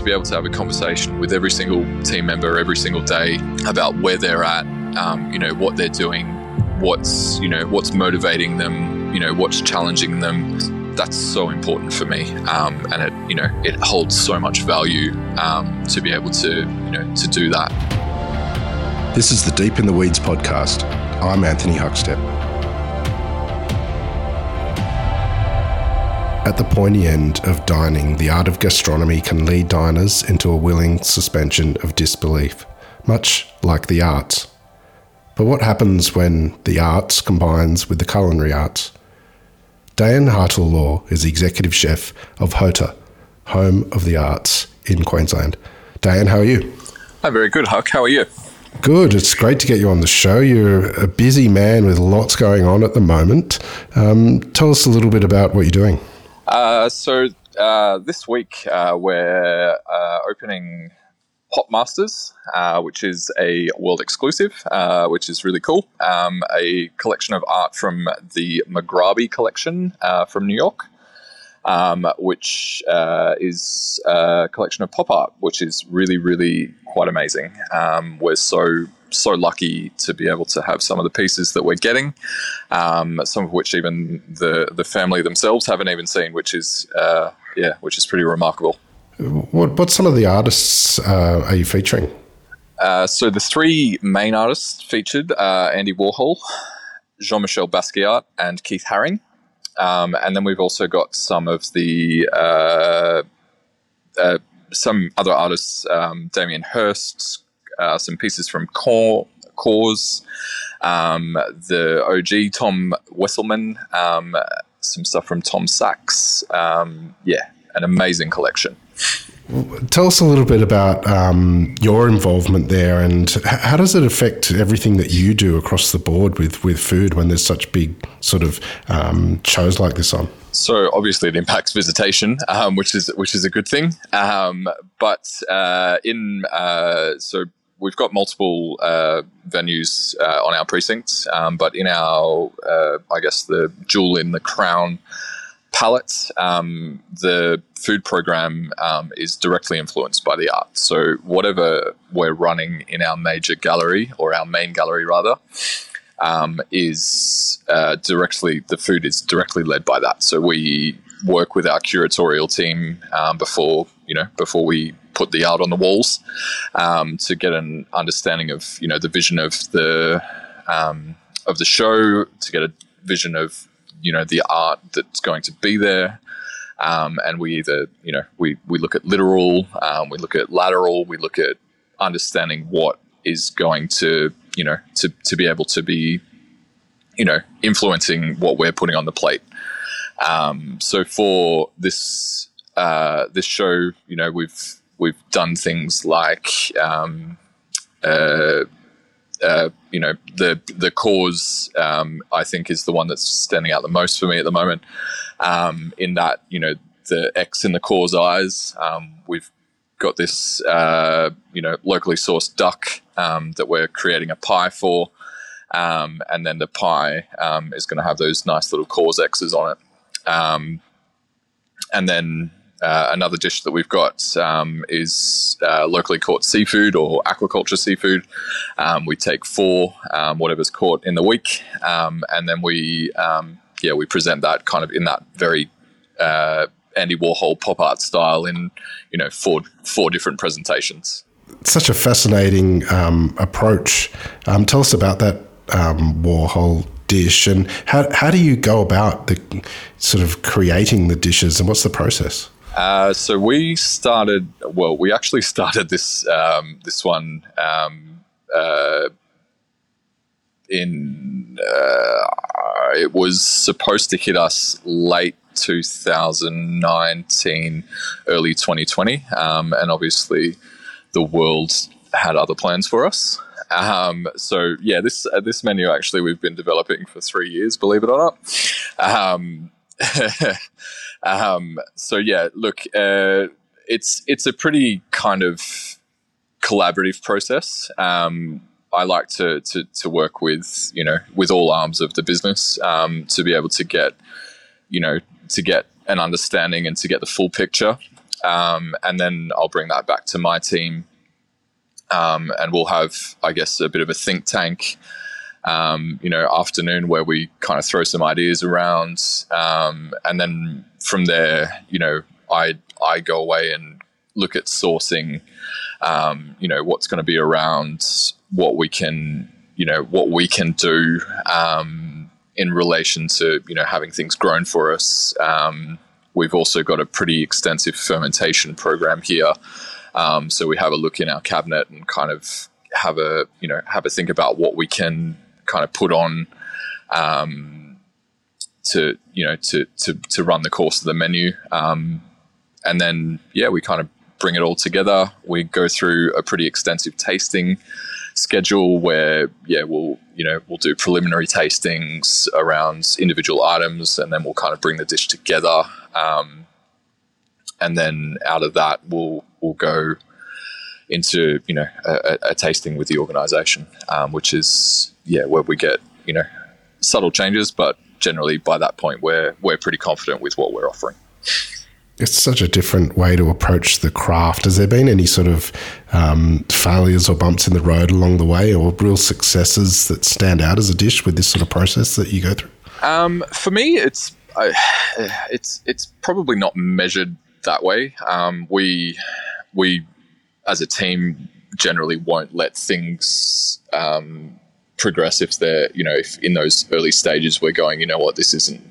to be able to have a conversation with every single team member every single day about where they're at, um, you know, what they're doing, what's you know what's motivating them, you know, what's challenging them. That's so important for me, um, and it you know it holds so much value um, to be able to you know to do that. This is the Deep in the Weeds podcast. I'm Anthony Huckstep. At the pointy end of dining, the art of gastronomy can lead diners into a willing suspension of disbelief, much like the arts. But what happens when the arts combines with the culinary arts? Dan Hartill-Law is the executive chef of HOTA, Home of the Arts in Queensland. Dan, how are you? I'm very good, Huck. How are you? Good. It's great to get you on the show. You're a busy man with lots going on at the moment. Um, tell us a little bit about what you're doing. Uh, so uh, this week uh, we're uh, opening Pop Masters, uh, which is a world exclusive, uh, which is really cool. Um, a collection of art from the Mugrabi collection from New York. Um, which is a collection of pop art, which is really, really quite amazing. Um, we're so so lucky to be able to have some of the pieces that we're getting, um, some of which even the the family themselves haven't even seen, which is uh, yeah, which is pretty remarkable. What what some of the artists uh, are you featuring? Uh, so the three main artists featured are Andy Warhol, Jean Michel Basquiat, and Keith Haring. Um, and then we've also got some of the uh, uh, some other artists, um, Damien Hirst, uh, some pieces from Core, KAWS, um, the OG Tom Wesselmann, um, some stuff from Tom Sachs. Um, yeah, an amazing collection. Tell us a little bit about um, your involvement there, and how does it affect everything that you do across the board with with food when there's such big sort of um, shows like this on? So obviously it impacts visitation, um, which is which is a good thing. Um, but uh, in uh, so we've got multiple uh, venues uh, on our precincts, um, but in our, uh, I guess, the jewel in the crown palette, um, the food program um, is directly influenced by the art. So whatever we're running in our major gallery or our main gallery rather. Um, is uh, directly the food is directly led by that. So we work with our curatorial team um, before you know before we put the art on the walls um, to get an understanding of you know the vision of the um, of the show, to get a vision of you know the art that's going to be there. Um, and we either you know we, we look at literal, um, we look at lateral, we look at understanding what is going to you know to, to be able to be you know influencing what we're putting on the plate. Um, so for this uh, this show, you know, we've we've done things like um, uh, uh, you know the the KAWS um, I think is the one that's standing out the most for me at the moment. Um, in that you know the X in the KAWS eyes, um, we've got this uh, you know locally sourced duck um, that we're creating a pie for, um, and then the pie um, is going to have those nice little KAWS X's on it. and then uh, another dish that we've got um, is uh, locally caught seafood or aquaculture seafood. Um, we take four, um, whatever's caught in the week, um, and then we um, yeah we present that kind of in that very uh, Andy Warhol pop art style in you know four four different presentations. Such a fascinating um, approach. tell us about that Warhol dish and how, how do you go about the sort of creating the dishes and what's the process? Uh, so we started. Well, we actually started this um, this one um, uh, in. Uh, it was supposed to hit us late 2019, early 2020, um, and obviously the world had other plans for us. Um, so yeah, this uh, this menu actually we've been developing for three years, believe it or not. Um, um, so yeah, look, uh, it's it's a pretty kind of collaborative process. Um, I like to, to to work with you know with all arms of the business um, to be able to get you know to get an understanding and to get the full picture. um, and then I'll bring that back to my team, um, and we'll have, I guess, a bit of a think tank. Um, you know, afternoon where we kind of throw some ideas around, um, and then from there, you know, I I go away and look at sourcing. Um, you know, what's going to be around, what we can, you know, what we can do um, in relation to you know having things grown for us. Um, we've also got a pretty extensive fermentation program here, um, so we have a look in our cabinet and kind of have a you know have a think about what we can kind of put on um, to you know to, to to run the course of the menu, um, and then yeah, we kind of bring it all together. We go through a pretty extensive tasting schedule where yeah we'll you know we'll do preliminary tastings around individual items and then we'll kind of bring the dish together um, and then out of that we'll we'll go into you know a, a tasting with the organization um, which is yeah where we get you know subtle changes but generally by that point we're we're pretty confident with what we're offering it's such a different way to approach the craft. Has there been any sort of um, failures or bumps in the road along the way, or real successes that stand out as a dish with this sort of process that you go through? Um, for me, it's uh, it's it's probably not measured that way. Um, we we as a team generally won't let things um, progress if they're you know if in those early stages we're going you know what this isn't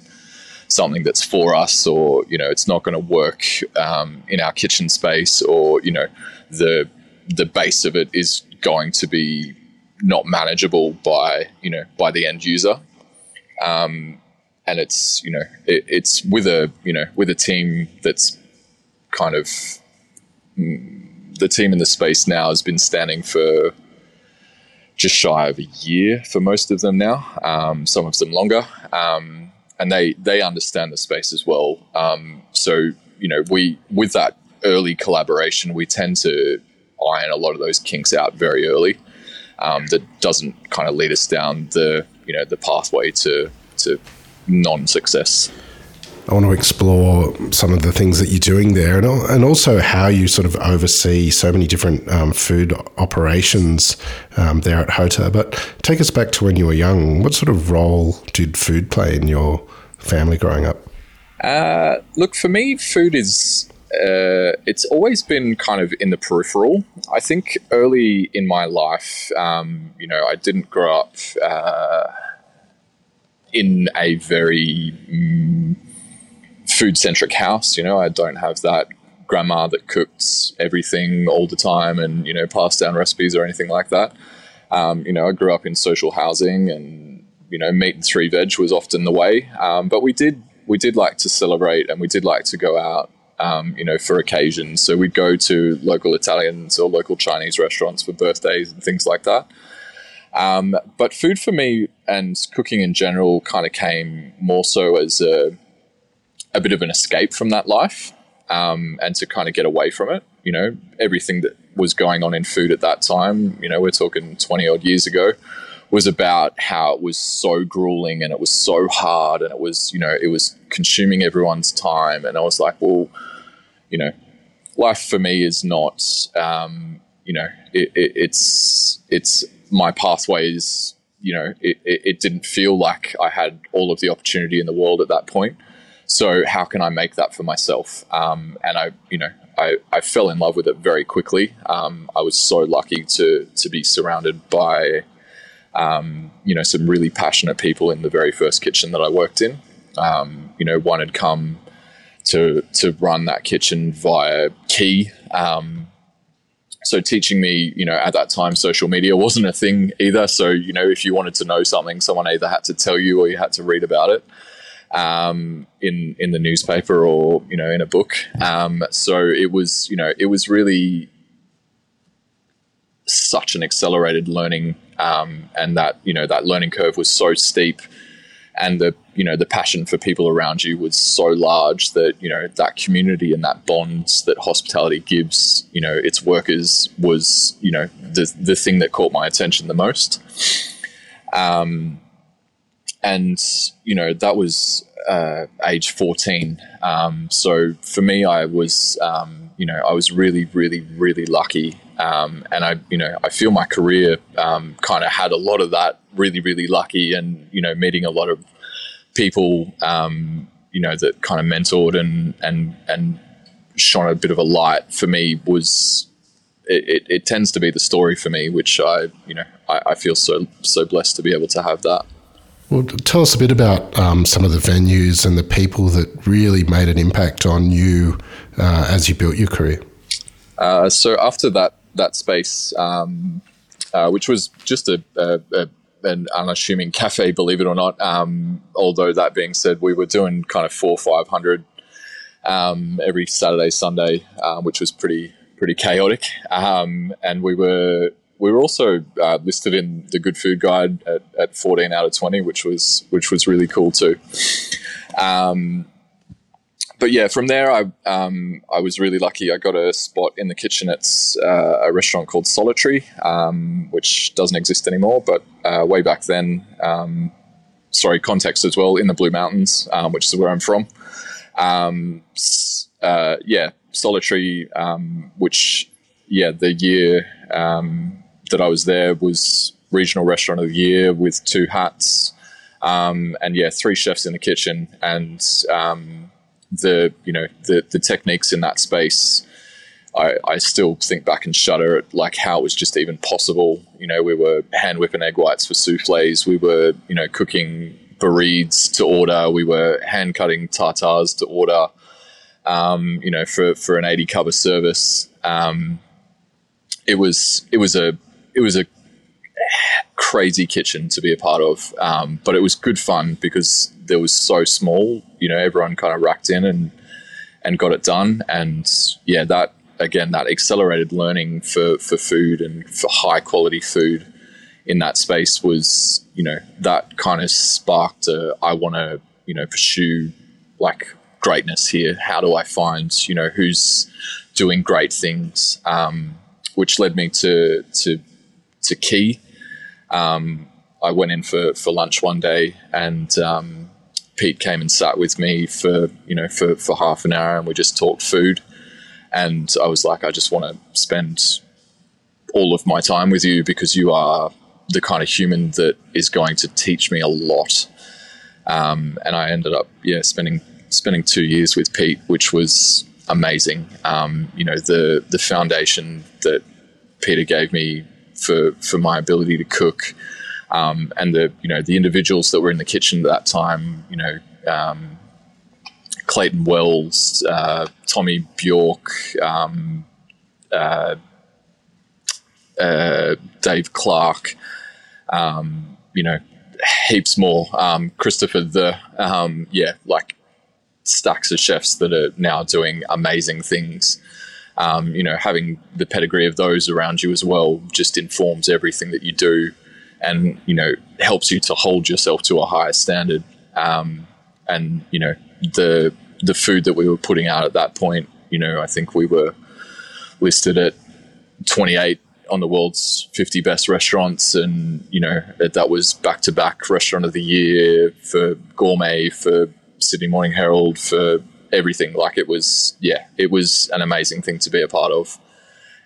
something that's for us or you know it's not going to work um, in our kitchen space or you know the the base of it is going to be not manageable by you know by the end user. Um, and it's you know it, it's with a you know with a team that's kind of mm, the team in the space now has been standing for just shy of a year for most of them now um, some of them longer um, and they they understand the space as well. Um, so you know, we with that early collaboration, we tend to iron a lot of those kinks out very early. Um, that doesn't kind of lead us down the you know the pathway to to non-success. I want to explore some of the things that you're doing there, and, and also how you sort of oversee so many different um, food operations um, there at Hota. But take us back to when you were young. What sort of role did food play in your family growing up? Uh, look, for me, food is uh, it's always been kind of in the peripheral. I think early in my life, um, you know, I didn't grow up uh, in a very mm, food centric house. You know, I don't have that grandma that cooked everything all the time and you know passed down recipes or anything like that. Um, you know, I grew up in social housing, and you know, meat and three veg was often the way. Um, but we did we did like to celebrate, and we did like to go out. Um, you know, for occasions. So we'd go to local Italians or local Chinese restaurants for birthdays and things like that. Um, but food for me and cooking in general kind of came more so as a a bit of an escape from that life um, and to kind of get away from it. You know, everything that was going on in food at that time, you know, we're talking 20 odd years ago, was about how it was so grueling and it was so hard and it was, you know, it was consuming everyone's time. And I was like, well, you know, life for me is not, um, you know, it, it, it's, it's my pathway is, you know, it, it didn't feel like I had all of the opportunity in the world at that point. So how can I make that for myself? Um, and I, you know, I, I fell in love with it very quickly. Um, I was so lucky to to be surrounded by, um, you know, some really passionate people in the very first kitchen that I worked in. Um, you know, one had come to to run that kitchen via Quay. Um, so teaching me, you know, at that time, social media wasn't a thing either. So you know, if you wanted to know something, someone either had to tell you or you had to read about it um, in in the newspaper or you know in a book. Um, so it was you know it was really such an accelerated learning, um, and that you know that learning curve was so steep, and the you know the passion for people around you was so large that you know that community and that bonds that hospitality gives you know its workers was you know the the thing that caught my attention the most. Um, and you know that was uh, age 14 um, so for me i was um, you know, I was really, really, really lucky. Um, and I, you know, I feel my career um, kind of had a lot of that really, really lucky and, you know, meeting a lot of people, um, you know, that kind of mentored and, and, and shone a bit of a light for me was, it, it, it tends to be the story for me, which I, you know, I, I feel so, so blessed to be able to have that. Well, tell us a bit about um, some of the venues and the people that really made an impact on you uh, as you built your career. Uh, so after that that space, um, uh, which was just a, a, a, an unassuming cafe, believe it or not. Um, although that being said, we were doing kind of four five hundred um, every Saturday Sunday, uh, which was pretty pretty chaotic, um, and we were we were also uh, listed in the Good Food Guide at, at, 14 out of 20, which was which was really cool too. Um, but yeah, from there, I um, I was really lucky. I got a spot in the kitchen at uh, a restaurant called Solitary, um, which doesn't exist anymore. But uh, way back then, um, sorry, context as well in the Blue Mountains, um, which is where I'm from. Um, uh, yeah, Solitary, um, which yeah, the year that I was there was regional restaurant of the year with two hats. Um, and yeah, three chefs in the kitchen, and um, the you know the the techniques in that space. I, I still think back and shudder at like how it was just even possible. You know, we were hand whipping egg whites for souffles. We were you know cooking bereads to order. We were hand cutting tartars to order. Um, you know, for for an eighty cover service. Um, it was it was a it was a crazy kitchen to be a part of, um, but it was good fun because there was so small. You know, everyone kind of racked in and and got it done, and yeah, that again that accelerated learning for for food and for high quality food in that space was you know that kind of sparked a, I want to you know pursue like greatness here. How do I find you know who's doing great things? Um, which led me to to to Quay. Um, I went in for, for lunch one day and um, Pete came and sat with me for you know for, for half an hour and we just talked food. And I was like I just want to spend all of my time with you because you are the kind of human that is going to teach me a lot. Um, and I ended up yeah spending spending two years with Pete which was amazing. Um, you know the the foundation that Peter gave me for for my ability to cook, um, and the you know the individuals that were in the kitchen at that time, you know. Um, Clayton Wells, uh, Tommy Bjork, um, uh, uh, Dave Clark, um, you know, heaps more. Um, Christopher, the um, yeah, like stacks of chefs that are now doing amazing things um, you know, having the pedigree of those around you as well just informs everything that you do and, you know, helps you to hold yourself to a higher standard. Um, and, you know, the, the food that we were putting out at that point, you know, I think we were listed at 28 on the world's 50 best restaurants and you know that was back to back restaurant of the year for gourmet for sydney morning herald for everything. Like it was, yeah, it was an amazing thing to be a part of.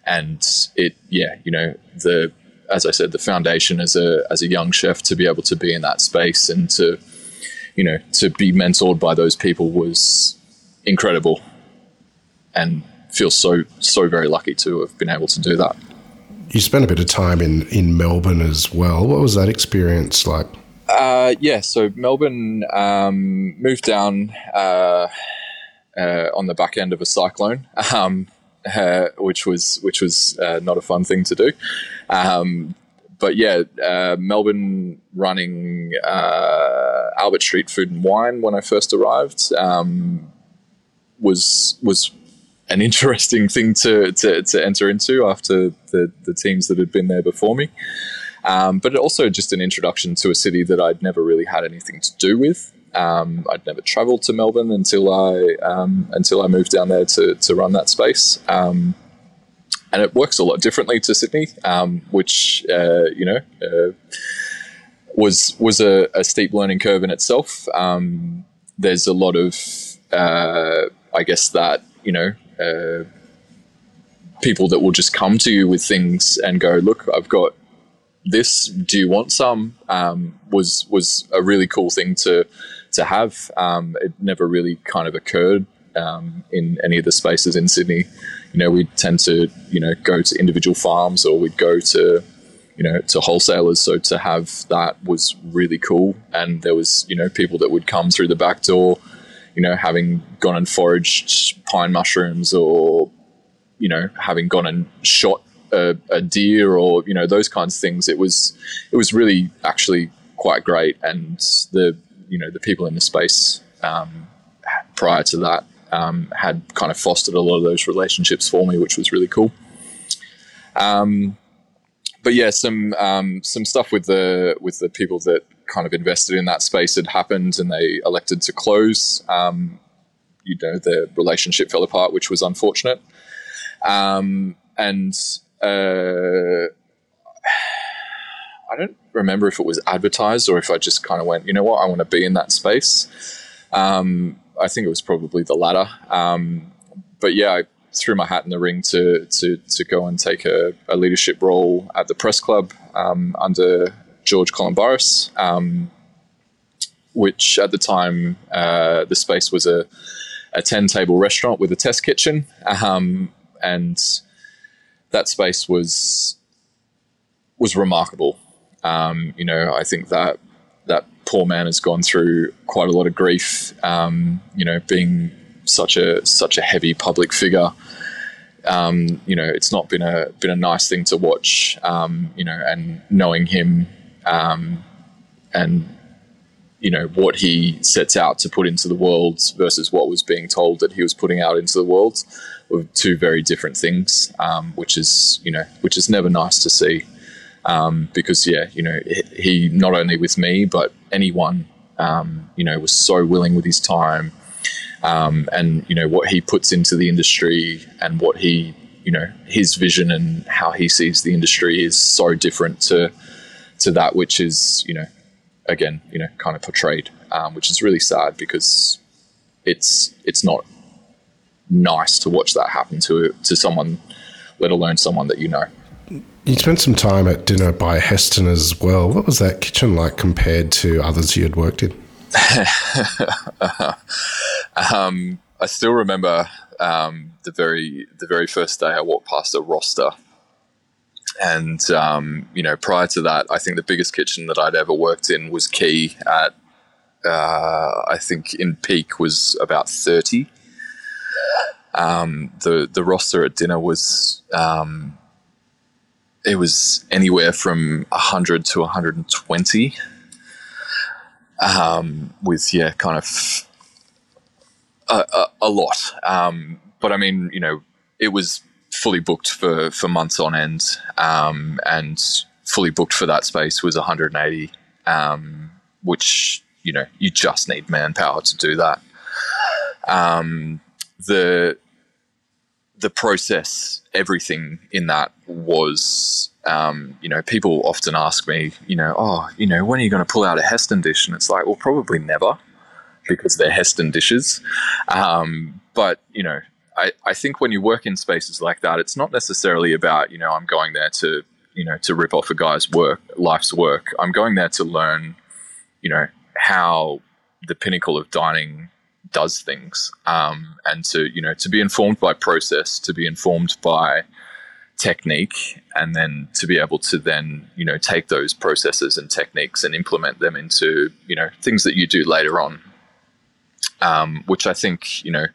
And it, yeah, you know, the, as I said, the foundation as a, as a young chef to be able to be in that space and to, you know, to be mentored by those people was incredible and feel so, so very lucky to have been able to do that. You spent a bit of time in, in Melbourne as well. What was that experience like? Uh, yeah, so Melbourne um, moved down uh, uh, on the back end of a cyclone, um, uh, which was which was uh, not a fun thing to do. Um, but yeah, uh, Melbourne running uh, Albert Street Food and Wine when I first arrived um, was was an interesting thing to, to, to, enter into after the, the teams that had been there before me. Um, but also just an introduction to a city that I'd never really had anything to do with. Um, I'd never travelled to Melbourne until I um, until I moved down there to, to run that space. Um, and it works a lot differently to Sydney, um, which uh, you know uh, was was a, a, steep learning curve in itself. Um, there's a lot of uh, I guess that you know uh, people that will just come to you with things and go, look, I've got this. Do you want some? Um, was was a really cool thing to to have. Um, it never really kind of occurred um, in any of the spaces in Sydney. You know, we tend to you know go to individual farms or we'd go to you know to wholesalers. So to have that was really cool. And there was you know people that would come through the back door. You know, having gone and foraged pine mushrooms or you know having gone and shot a, a, deer or you know those kinds of things. It was it was really actually quite great, and the you know the people in the space um, prior to that um, had kind of fostered a lot of those relationships for me, which was really cool. Um, but yeah, some um, some stuff with the with the people that kind of invested in that space had happened, and they elected to close. Um, you know, the relationship fell apart, which was unfortunate. Um, and uh, I don't remember if it was advertised or if I just kind of went, you know what, I want to be in that space. Um, I think it was probably the latter. Um, but yeah, I threw my hat in the ring to to, to go and take a, a leadership role at the press club um, under George Calombaris, um, which at the time uh, the space was a, a 10 table restaurant with a test kitchen. Um, and that space was was remarkable. Um, you know, I think that that poor man has gone through quite a lot of grief. Um, you know, being such a such a heavy public figure. Um, you know, it's not been a been a nice thing to watch. Um, you know, and knowing him um, and you know what he sets out to put into the world versus what was being told that he was putting out into the world were two very different things, um, which is you know which is never nice to see. Um, because yeah, you know he not only with me but anyone um, you know was so willing with his time, um, and you know what he puts into the industry and what he you know his vision and how he sees the industry is so different to to that which is you know again, you know, kind of portrayed, um, which is really sad because it's it's not nice to watch that happen to to someone, let alone someone that you know. You spent some time at dinner by Heston as well. What was that kitchen like compared to others you had worked in? um, I still remember um, the very the very first day I walked past a roster and um, you know, prior to that, I think the biggest kitchen that I'd ever worked in was Quay at uh, I think in peak was about thirty. Um, the the roster at dinner was um, it was anywhere from hundred to one hundred and twenty. Um, with yeah, kind of a, a, a lot. Um, but I mean, you know, it was fully booked for for months on end, um, and fully booked for that space was 180, um, which you know you just need manpower to do that. Um, the the process, everything in that was, um, you know, people often ask me, you know, oh, you know, when are you going to pull out a Heston dish? And it's like, well, probably never, because they're Heston dishes. Um, but you know, I, I think when you work in spaces like that, it's not necessarily about, you know, I'm going there to, you know, to rip off a guy's work, life's work. I'm going there to learn, you know, how the pinnacle of dining does things um, and to, you know, to be informed by process, to be informed by technique and then to be able to then you know take those processes and techniques and implement them into you know things that you do later on um, which i think you know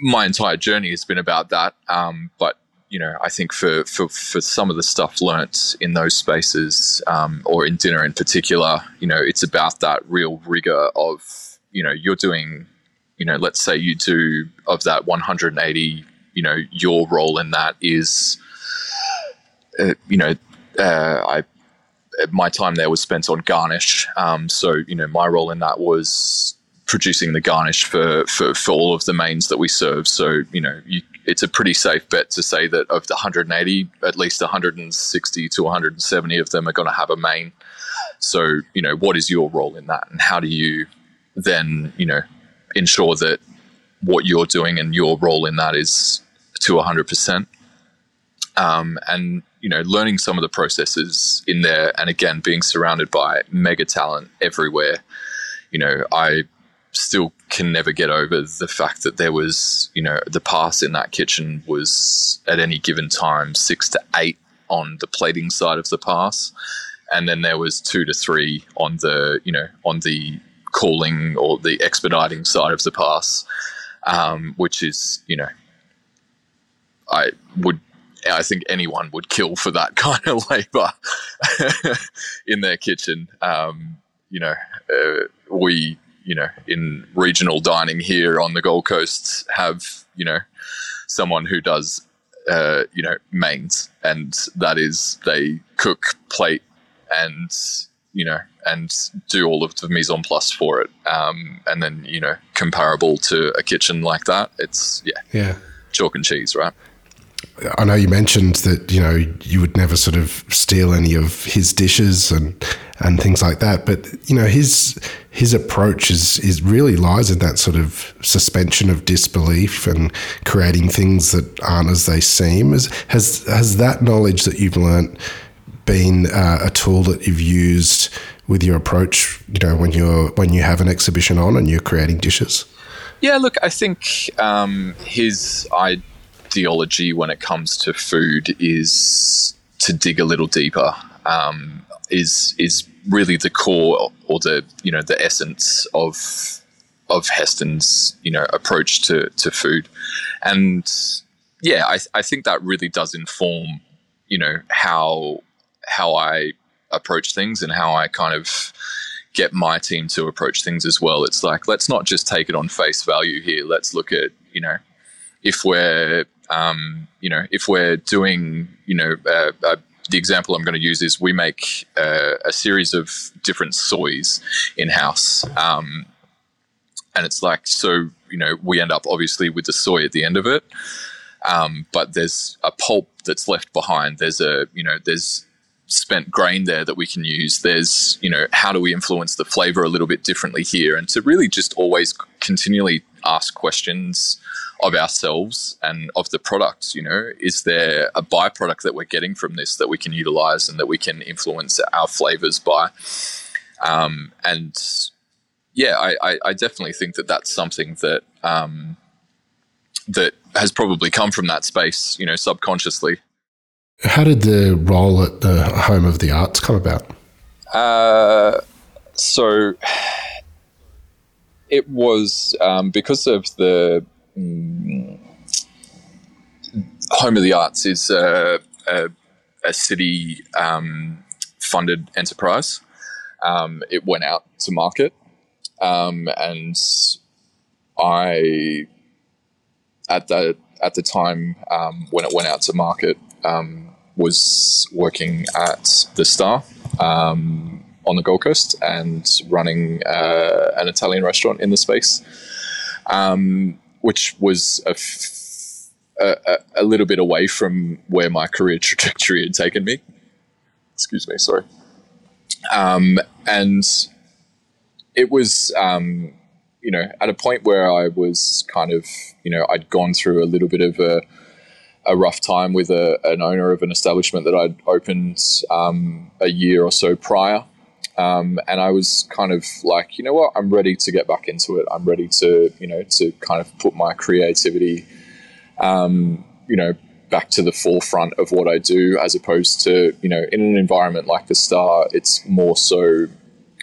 my entire journey has been about that. Um, but you know, I think for, for, for some of the stuff learnt in those spaces, um, or in dinner in particular, you know, it's about that real rigor of, you know, you're doing, you know, let's say you do of that 180, you know, your role in that is, uh, you know, uh, I, my time there was spent on garnish. Um, so, you know, my role in that was producing the garnish for, for, for all of the mains that we serve. So, you know, you, it's a pretty safe bet to say that of the 180, at least 160 to 170 of them are going to have a main. So, you know, what is your role in that? And how do you then, you know, ensure that what you're doing and your role in that is to 100%. Um, and you know, learning some of the processes in there, and again, being surrounded by mega talent everywhere. You know, I still can never get over the fact that there was, you know, the pass in that kitchen was at any given time six to eight on the plating side of the pass, and then there was two to three on the, you know, on the calling or the expediting side of the pass, um, which is, you know, I would I think anyone would kill for that kind of labor in their kitchen. Um, you know, uh, we, you know, in regional dining here on the Gold Coast have, you know, someone who does, uh, you know, mains, and that is they cook, plate, and you know, and do all of the mise en place for it. Um, and then, you know, comparable to a kitchen like that, it's yeah, yeah, chalk and cheese, right? I know you mentioned that you know you would never sort of steal any of his dishes and and things like that, but you know his his approach is is really lies in that sort of suspension of disbelief and creating things that aren't as they seem. Has has has that knowledge that you've learnt been uh, a tool that you've used with your approach? You know when you're when you have an exhibition on and you're creating dishes. Yeah, look, I think um, his ideology when it comes to food is to dig a little deeper. Um, is is really the core or the you know the essence of of Heston's you know approach to to food, and yeah, I I think that really does inform you know how how I approach things and how I kind of get my team to approach things as well. It's like let's not just take it on face value here. Let's look at you know if we're um, you know, if we're doing, you know, uh, the example I'm going to use is we make uh, a series of different soys in house. Um, and it's like, so, you know, we end up obviously with the soy at the end of it. Um, but there's a pulp that's left behind. There's a, you know, there's spent grain there that we can use. There's, you know, how do we influence the flavor a little bit differently here? And to really just always continually ask questions of ourselves and of the products. You know, is there a byproduct that we're getting from this that we can utilize and that we can influence our flavors by? Um, and yeah, I, I, I, definitely think that that's something that um, that has probably come from that space. You know, subconsciously. How did the role at the Home of the Arts come about? Uh, so it was um, because of the um, Home of the Arts is a, a, a city um, funded enterprise. Um, it went out to market, um, and I at the at the time um, when it went out to market was working at the Star um, on the Gold Coast and running uh, an Italian restaurant in the space. Um, which was a, f- a, a little bit away from where my career trajectory had taken me. Excuse me, sorry. Um, and it was, um, you know, at a point where I was kind of, you know, I'd gone through a little bit of a, a rough time with a, an owner of an establishment that I'd opened um, a year or so prior. Um, and I was kind of like, you know what, I'm ready to get back into it. I'm ready to, you know, to kind of put my creativity, um, you know, back to the forefront of what I do, as opposed to, you know, in an environment like the Star, it's more so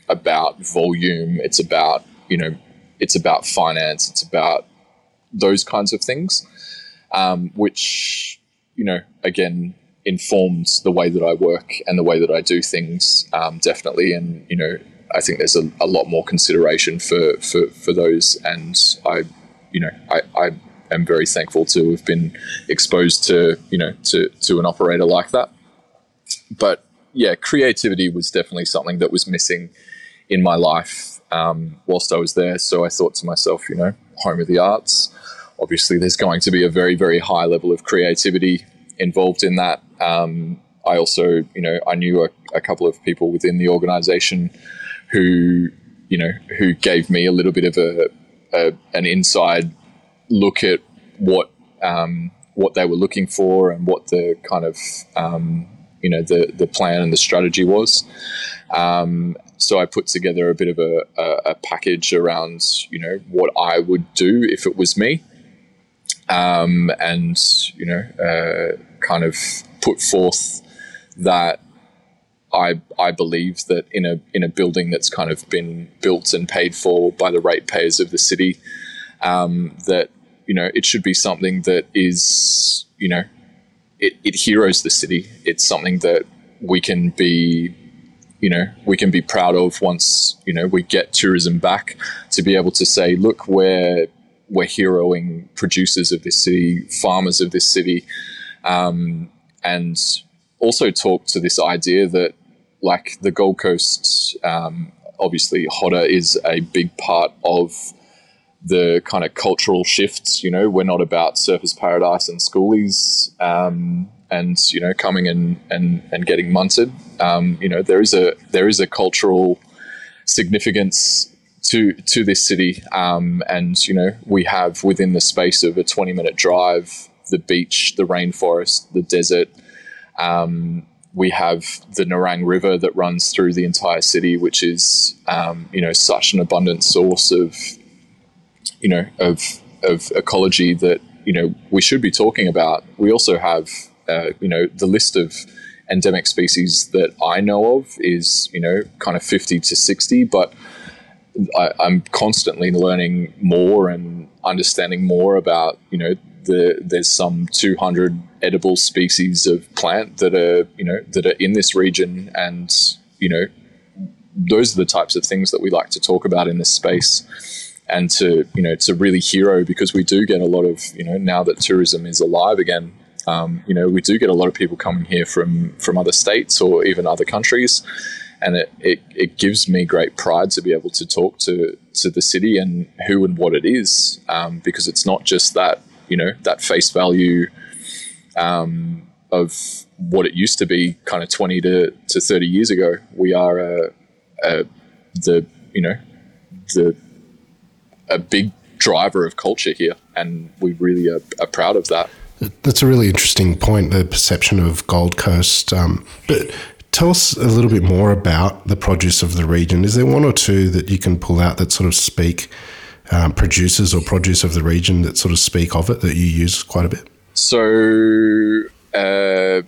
about volume. It's about, you know, it's about finance. It's about those kinds of things, um, which, you know, again, informs the way that I work and the way that I do things, um, definitely. And you know, I think there's a, a, lot more consideration for, for for those, and I, you know, I, I am very thankful to have been exposed to you know to to an operator like that. But yeah, creativity was definitely something that was missing in my life um, whilst I was there. So I thought to myself, you know, home of the arts. Obviously, there's going to be a very, very high level of creativity involved in that. Um, I also, you know, I knew a, a, couple of people within the organization who, you know, who gave me a little bit of a, a an inside look at what um, what they were looking for and what the kind of um, you know the the plan and the strategy was. Um, so I put together a bit of a, a, a, package around you know what I would do if it was me, um, and you know uh, kind of put forth that I I believe that in a in a building that's kind of been built and paid for by the ratepayers of the city, um, that you know it should be something that is you know it, it heroes the city. It's something that we can be you know we can be proud of once you know we get tourism back to be able to say look we're we're heroing producers of this city farmers of this city um, and also talk to this idea that like the Gold Coast, um, obviously HOTA is a big part of the kind of cultural shifts. You know, we're not about surfers paradise and schoolies, um, and you know, coming and and and getting munted. Um, you know, there is a there is a cultural significance to to this city, um, and you know, we have within the space of a twenty minute drive the beach, the rainforest, the desert. Um, we have the Nerang River that runs through the entire city, which is um, you know such an abundant source of you know of of ecology that you know we should be talking about. We also have uh, you know the list of endemic species that I know of is you know kind of fifty to sixty, but I, I'm constantly learning more and understanding more about you know the, there's some 200 edible species of plant that are you know that are in this region, and you know those are the types of things that we like to talk about in this space and to you know to really hero because we do get a lot of you know now that tourism is alive again um, you know we do get a lot of people coming here from from other states or even other countries and it, it, it gives me great pride to be able to talk to to the city and who and what it is um, because it's not just that you know that face value um, of what it used to be kind of 20 to, to 30 years ago. We are uh, uh, the you know the a big driver of culture here and we really are, are proud of that. That's a really interesting point the perception of gold coast um, but tell us a little bit more about the produce of the region is there one or two that you can pull out that sort of speak um, producers or produce of the region that sort of speak of it that you use quite a bit? So, uh,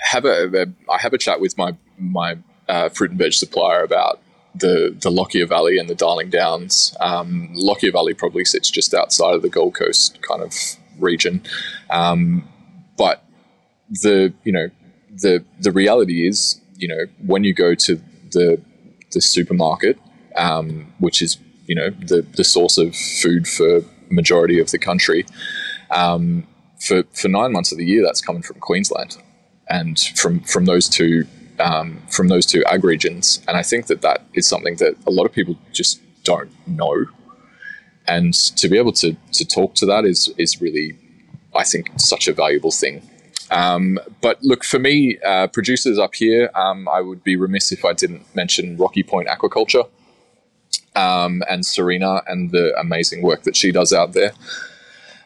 have a, a I have a chat with my my uh, fruit and veg supplier about the the Lockyer Valley and the Darling Downs. Um, Lockyer Valley probably sits just outside of the Gold Coast kind of region, um, but the you know the the reality is you know when you go to the the supermarket, um, which is you know the the source of food for majority of the country. Um, for for nine months of the year, that's coming from Queensland, and from from those two um, from those two ag regions. And I think that that is something that a lot of people just don't know. And to be able to to talk to that is is really, I think, such a valuable thing. Um, but look, for me, uh, producers up here, um, I would be remiss if I didn't mention Rocky Point Aquaculture um, and Serena and the amazing work that she does out there.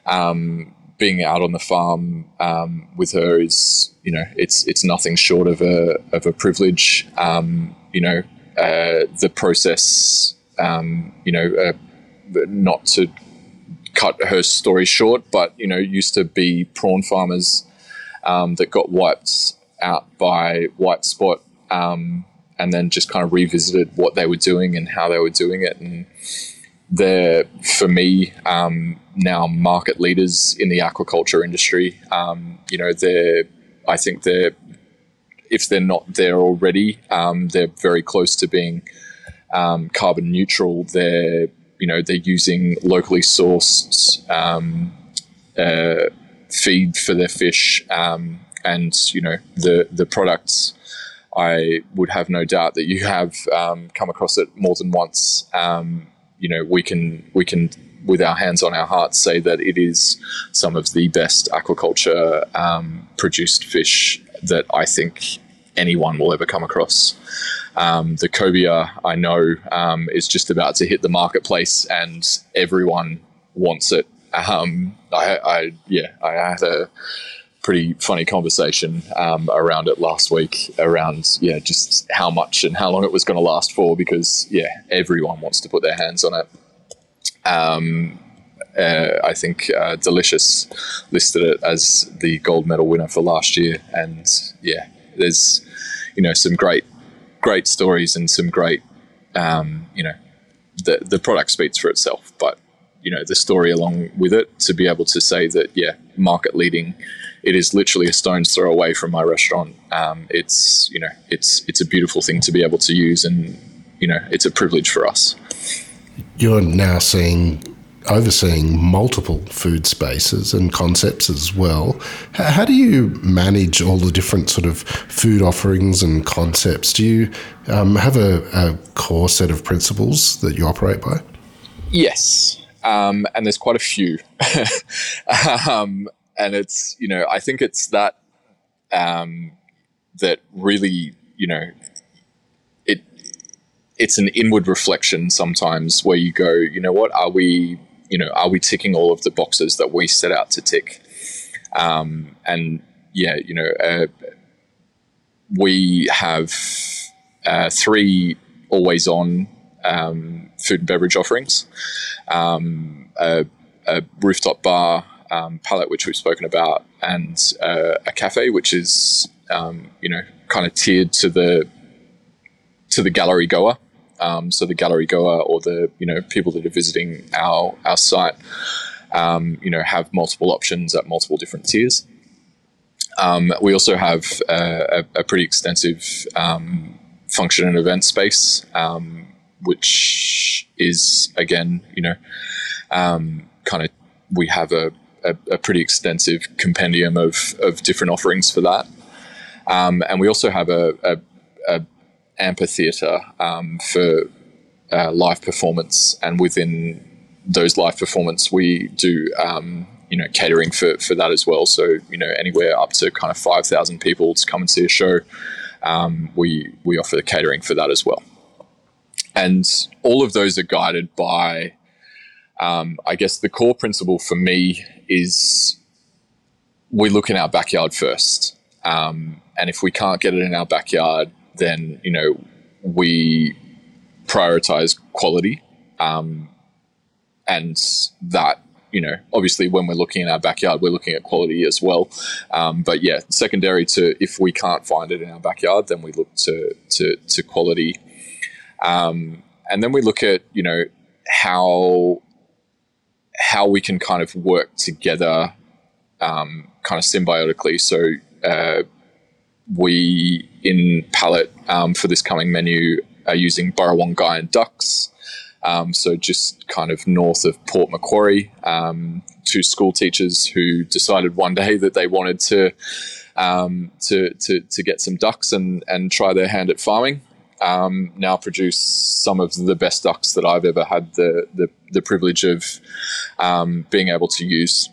Um, being out on the farm um, with her is, you know, it's it's nothing short of a of a privilege. Um, you know, uh, the process, you know, uh, not to cut her story short, but you know, used to be prawn farmers um, that got wiped out by white spot um, and then just kind of revisited what they were doing and how they were doing it. And they're, for me, um, now market leaders in the aquaculture industry. Um, you know, they're, I think they're, if they're not there already, um, they're very close to being um, carbon neutral. They're, you know, they're using locally sourced uh, feed for their fish. Um, and you know the the products I would have no doubt that you have um, come across it more than once. Um, you know, we can we can with our hands on our hearts say that it is some of the best aquaculture um, produced fish that I think anyone will ever come across. Um, the cobia, I know, um, is just about to hit the marketplace, and everyone wants it. Um, I, I, yeah, I had a pretty funny conversation um, around it last week around yeah just how much and how long it was going to last for because yeah everyone wants to put their hands on it. Um, uh, I think uh, Delicious listed it as the gold medal winner for last year, and yeah, there's you know some great great stories and some great um, you know the the product speaks for itself, but you know the story along with it to be able to say that yeah market leading it is literally a stone's throw away from my restaurant um, it's you know it's it's a beautiful thing to be able to use and you know it's a privilege for us you're now seeing overseeing multiple food spaces and concepts as well. How do you manage all the different sort of food offerings and concepts? Do you um, have a, a, core set of principles that you operate by? Yes, um, and there's quite a few. um, and it's you know I think it's that um, that really you know it it's an inward reflection sometimes where you go you know what are we you know are we ticking all of the boxes that we set out to tick um, and yeah you know uh, we have uh, three always on um, food and beverage offerings um, a, a, rooftop bar um, palette, which we've spoken about, and uh, a cafe, which is um, you know kind of tiered to the to the gallery goer. Um, so the gallery goer or the you know people that are visiting our our site, um, you know, have multiple options at multiple different tiers. Um, we also have a, a, a pretty extensive um, function and event space, which is again, you know, kind of we have a a, a pretty extensive compendium of, of different offerings for that. Um, and we also have a, a, a amphitheater um, for uh, live performance, and within those live performance, we do um, you know catering for, for that as well. So you know anywhere up to kind of five thousand people to come and see a show, um, we we offer the catering for that as well. And all of those are guided by um, I guess the core principle for me is we look in our backyard first. Um, and if we can't get it in our backyard, then, you know, we prioritize quality. Um, and that, you know, obviously when we're looking in our backyard, we're looking at quality as well. Um, but yeah, secondary to if we can't find it in our backyard, then we look to, to, to quality. Um, and then we look at, you know, how how we can kind of work together um, kind of symbiotically. So uh, we in Palette um, for this coming menu are using and ducks. Um, so just kind of north of Port Macquarie, um, two school teachers who decided one day that they wanted to um, to, to, to get some ducks and, and try their hand at farming um, now produce some of the best ducks that I've ever had the the, the privilege of um, being able to use.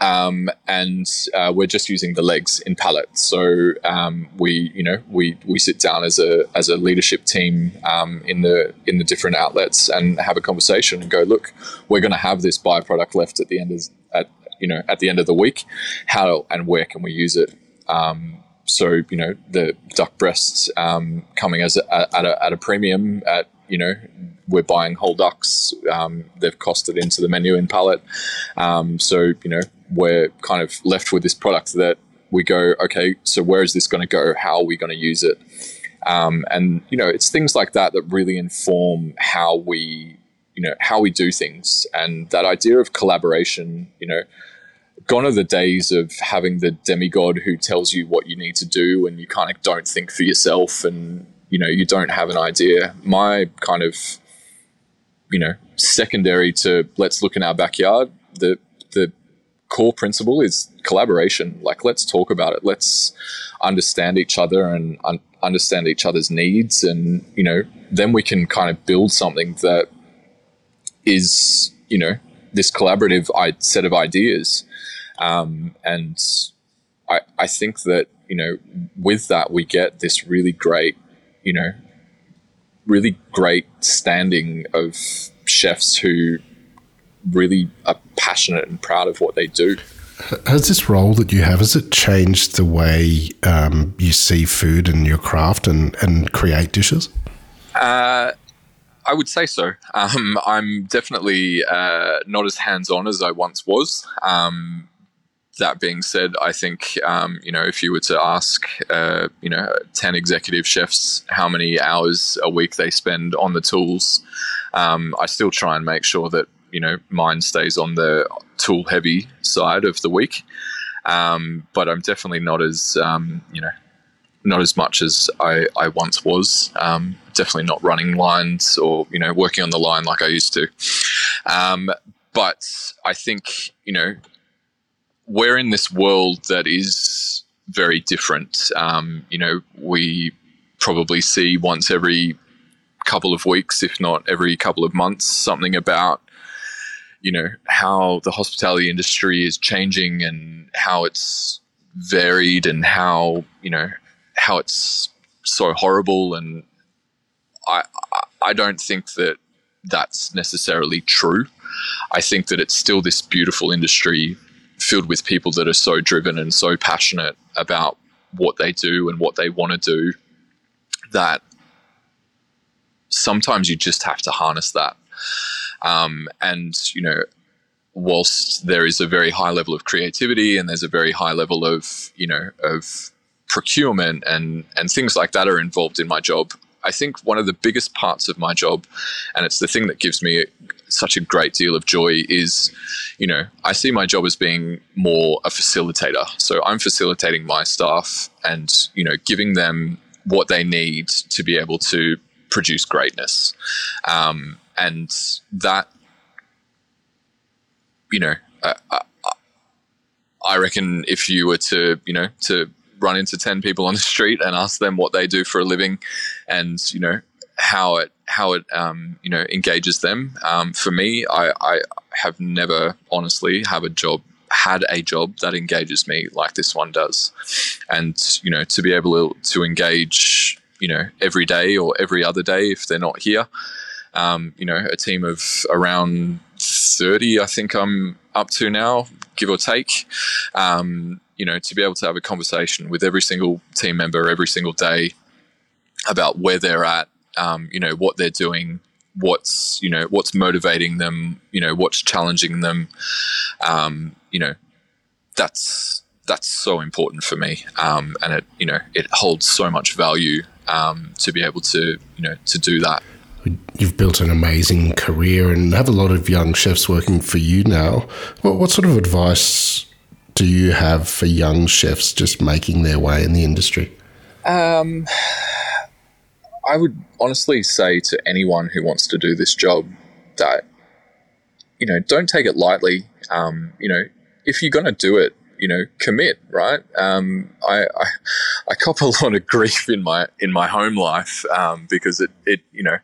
Um, and uh, we're just using the legs in palette. So um, we, you know, we we sit down as a as a leadership team um, in the in the different outlets and have a conversation and go, look, we're going to have this byproduct left at the end of at you know at the end of the week. How and where can we use it? So you know the duck breasts um, coming as a, at, a, at a premium at you know we're buying whole ducks um, they've costed into the menu in palette. Um, so you know we're kind of left with this product that we go okay so where is this going to go? How are we going to use it? Um, and you know it's things like that that really inform how we you know how we do things. And that idea of collaboration you know gone are the days of having the demigod who tells you what you need to do and you kind of don't think for yourself and you know you don't have an idea. My kind of you know secondary to let's look in our backyard the the core principle is collaboration. Like let's talk about it. Let's understand each other and un- understand each other's needs and you know then we can kind of build something that is you know this collaborative set of ideas um, and I, I think that, you know, with that, we get this really great, you know, really great standing of chefs who really are passionate and proud of what they do. Has this role that you have has it changed the way um, you see food and your craft and and create dishes? Uh, I would say so. Um, I'm definitely uh, not as hands on as I once was. Um, that being said, I think um, you know if you were to ask uh, you know ten executive chefs how many hours a week they spend on the tools, um, I still try and make sure that you know mine stays on the tool heavy side of the week. Um, but I'm definitely not as um, you know not as much as I, I once was. Um, definitely not running lines or you know working on the line like I used to. Um, but I think you know we're in this world that is very different. Um, you know, we probably see once every couple of weeks, if not every couple of months, something about you know how the hospitality industry is changing and how it's varied and how you know how it's so horrible and I I don't think that that's necessarily true. I think that it's still this beautiful industry filled with people that are so driven and so passionate about what they do and what they want to do that sometimes you just have to harness that. Um, and, you know, whilst there is a very high level of creativity and there's a very high level of, you know, of procurement and, and things like that are involved in my job, I think one of the biggest parts of my job, and it's the thing that gives me such a great deal of joy, is, you know, I see my job as being more a facilitator. So I'm facilitating my staff and, you know, giving them what they need to be able to produce greatness. Um, and that, you know, I, I, I reckon if you were to, you know, to run into 10 people on the street and ask them what they do for a living and, you know, how it, how it, um, you know, engages them. Um, for me, I, I have never honestly have a job had a job that engages me like this one does. And, you know, to be able to engage, you know, every day or every other day if they're not here, um, you know, a team of around 30, I think I'm up to now, give or take. Um, you know, to be able to have a conversation with every single team member every single day about where they're at, um, you know, what they're doing, what's you know what's motivating them, you know, what's challenging them, um, you know, that's that's so important for me, um, and it you know it holds so much value um, to be able to you know to do that. You've built an amazing career and have a lot of young chefs working for you now. What, what sort of advice do you have for young chefs just making their way in the industry? Um, I would honestly say to anyone who wants to do this job that, you know, don't take it lightly. Um, you know, if you're going to do it, you know, commit, right? Um, I, I, I cop a lot of grief in my in my home life um, because it, it, you know,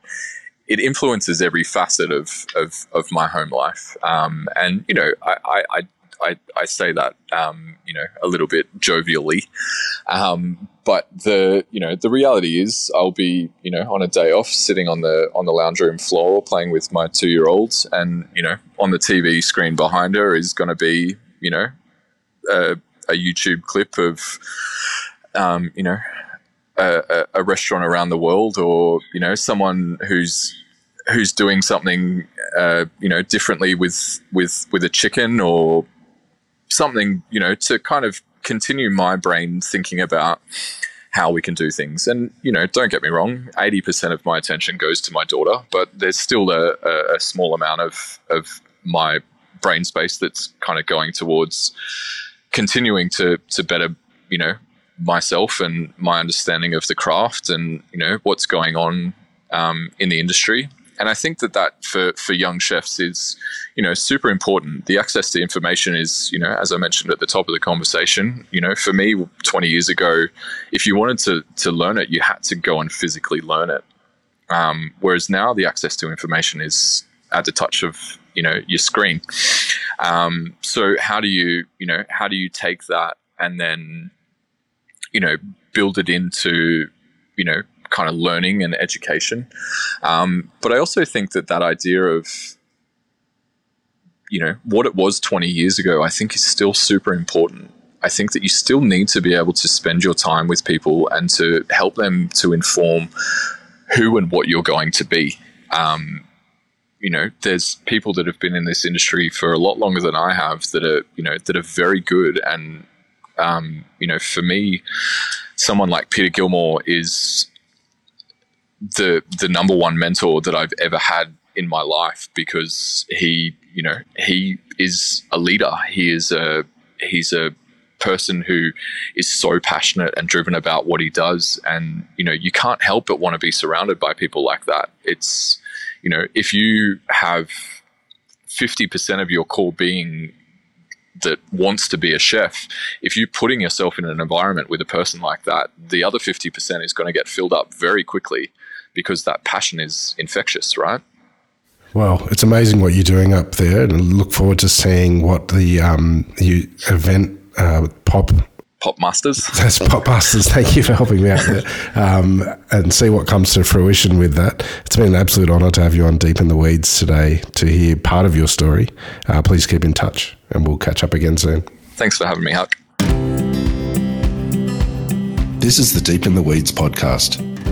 it influences every facet of of, of my home life. Um, and you know, I, I, I, I I say that um, you know a little bit jovially, um, but the you know the reality is I'll be you know on a day off sitting on the on the lounge room floor playing with my two year olds, and you know on the TV screen behind her is going to be you know a, a YouTube clip of um, you know a, a, restaurant around the world, or you know someone who's who's doing something uh, you know differently with with with a chicken or something, you know, to kind of continue my brain thinking about how we can do things. And, you know, don't get me wrong, 80% of my attention goes to my daughter, but there's still a, a, small amount of, of my brain space that's kind of going towards continuing to, to better, you know, myself and my understanding of the craft and, you know, what's going on um, in the industry and I think that that for for young chefs is you know super important. The access to information is you know as I mentioned at the top of the conversation. You know, for me, 20 years ago, if you wanted to to learn it, you had to go and physically learn it. Um, whereas now, the access to information is at the touch of you know your screen. Um, so how do you you know how do you take that and then you know build it into you know kind of learning and education. Um, but I also think that that idea of you know, what it was 20 years ago, I think is still super important. I think that you still need to be able to spend your time with people and to help them to inform who and what you're going to be. Um, you know, there's people that have been in this industry for a lot longer than I have that are, you know, that are very good. And, um, you know, for me, someone like Peter Gilmore is the the number one mentor that I've ever had in my life because he, you know, he is a leader. He is a he's a person who is so passionate and driven about what he does. And you know you can't help but want to be surrounded by people like that. It's you know if you have 50% of your core being that wants to be a chef if you're putting yourself in an environment with a person like that the other 50% is going to get filled up very quickly because that passion is infectious right well, it's amazing what you're doing up there, and I look forward to seeing what the um, you event uh, pop Pop Masters. That's Pop Masters. Thank you for helping me out there. Um, and see what comes to fruition with that. It's been an absolute honour to have you on Deep in the Weeds today to hear part of your story. Uh, please keep in touch and we'll catch up again soon. Thanks for having me, Huck. This is the Deep in the Weeds podcast.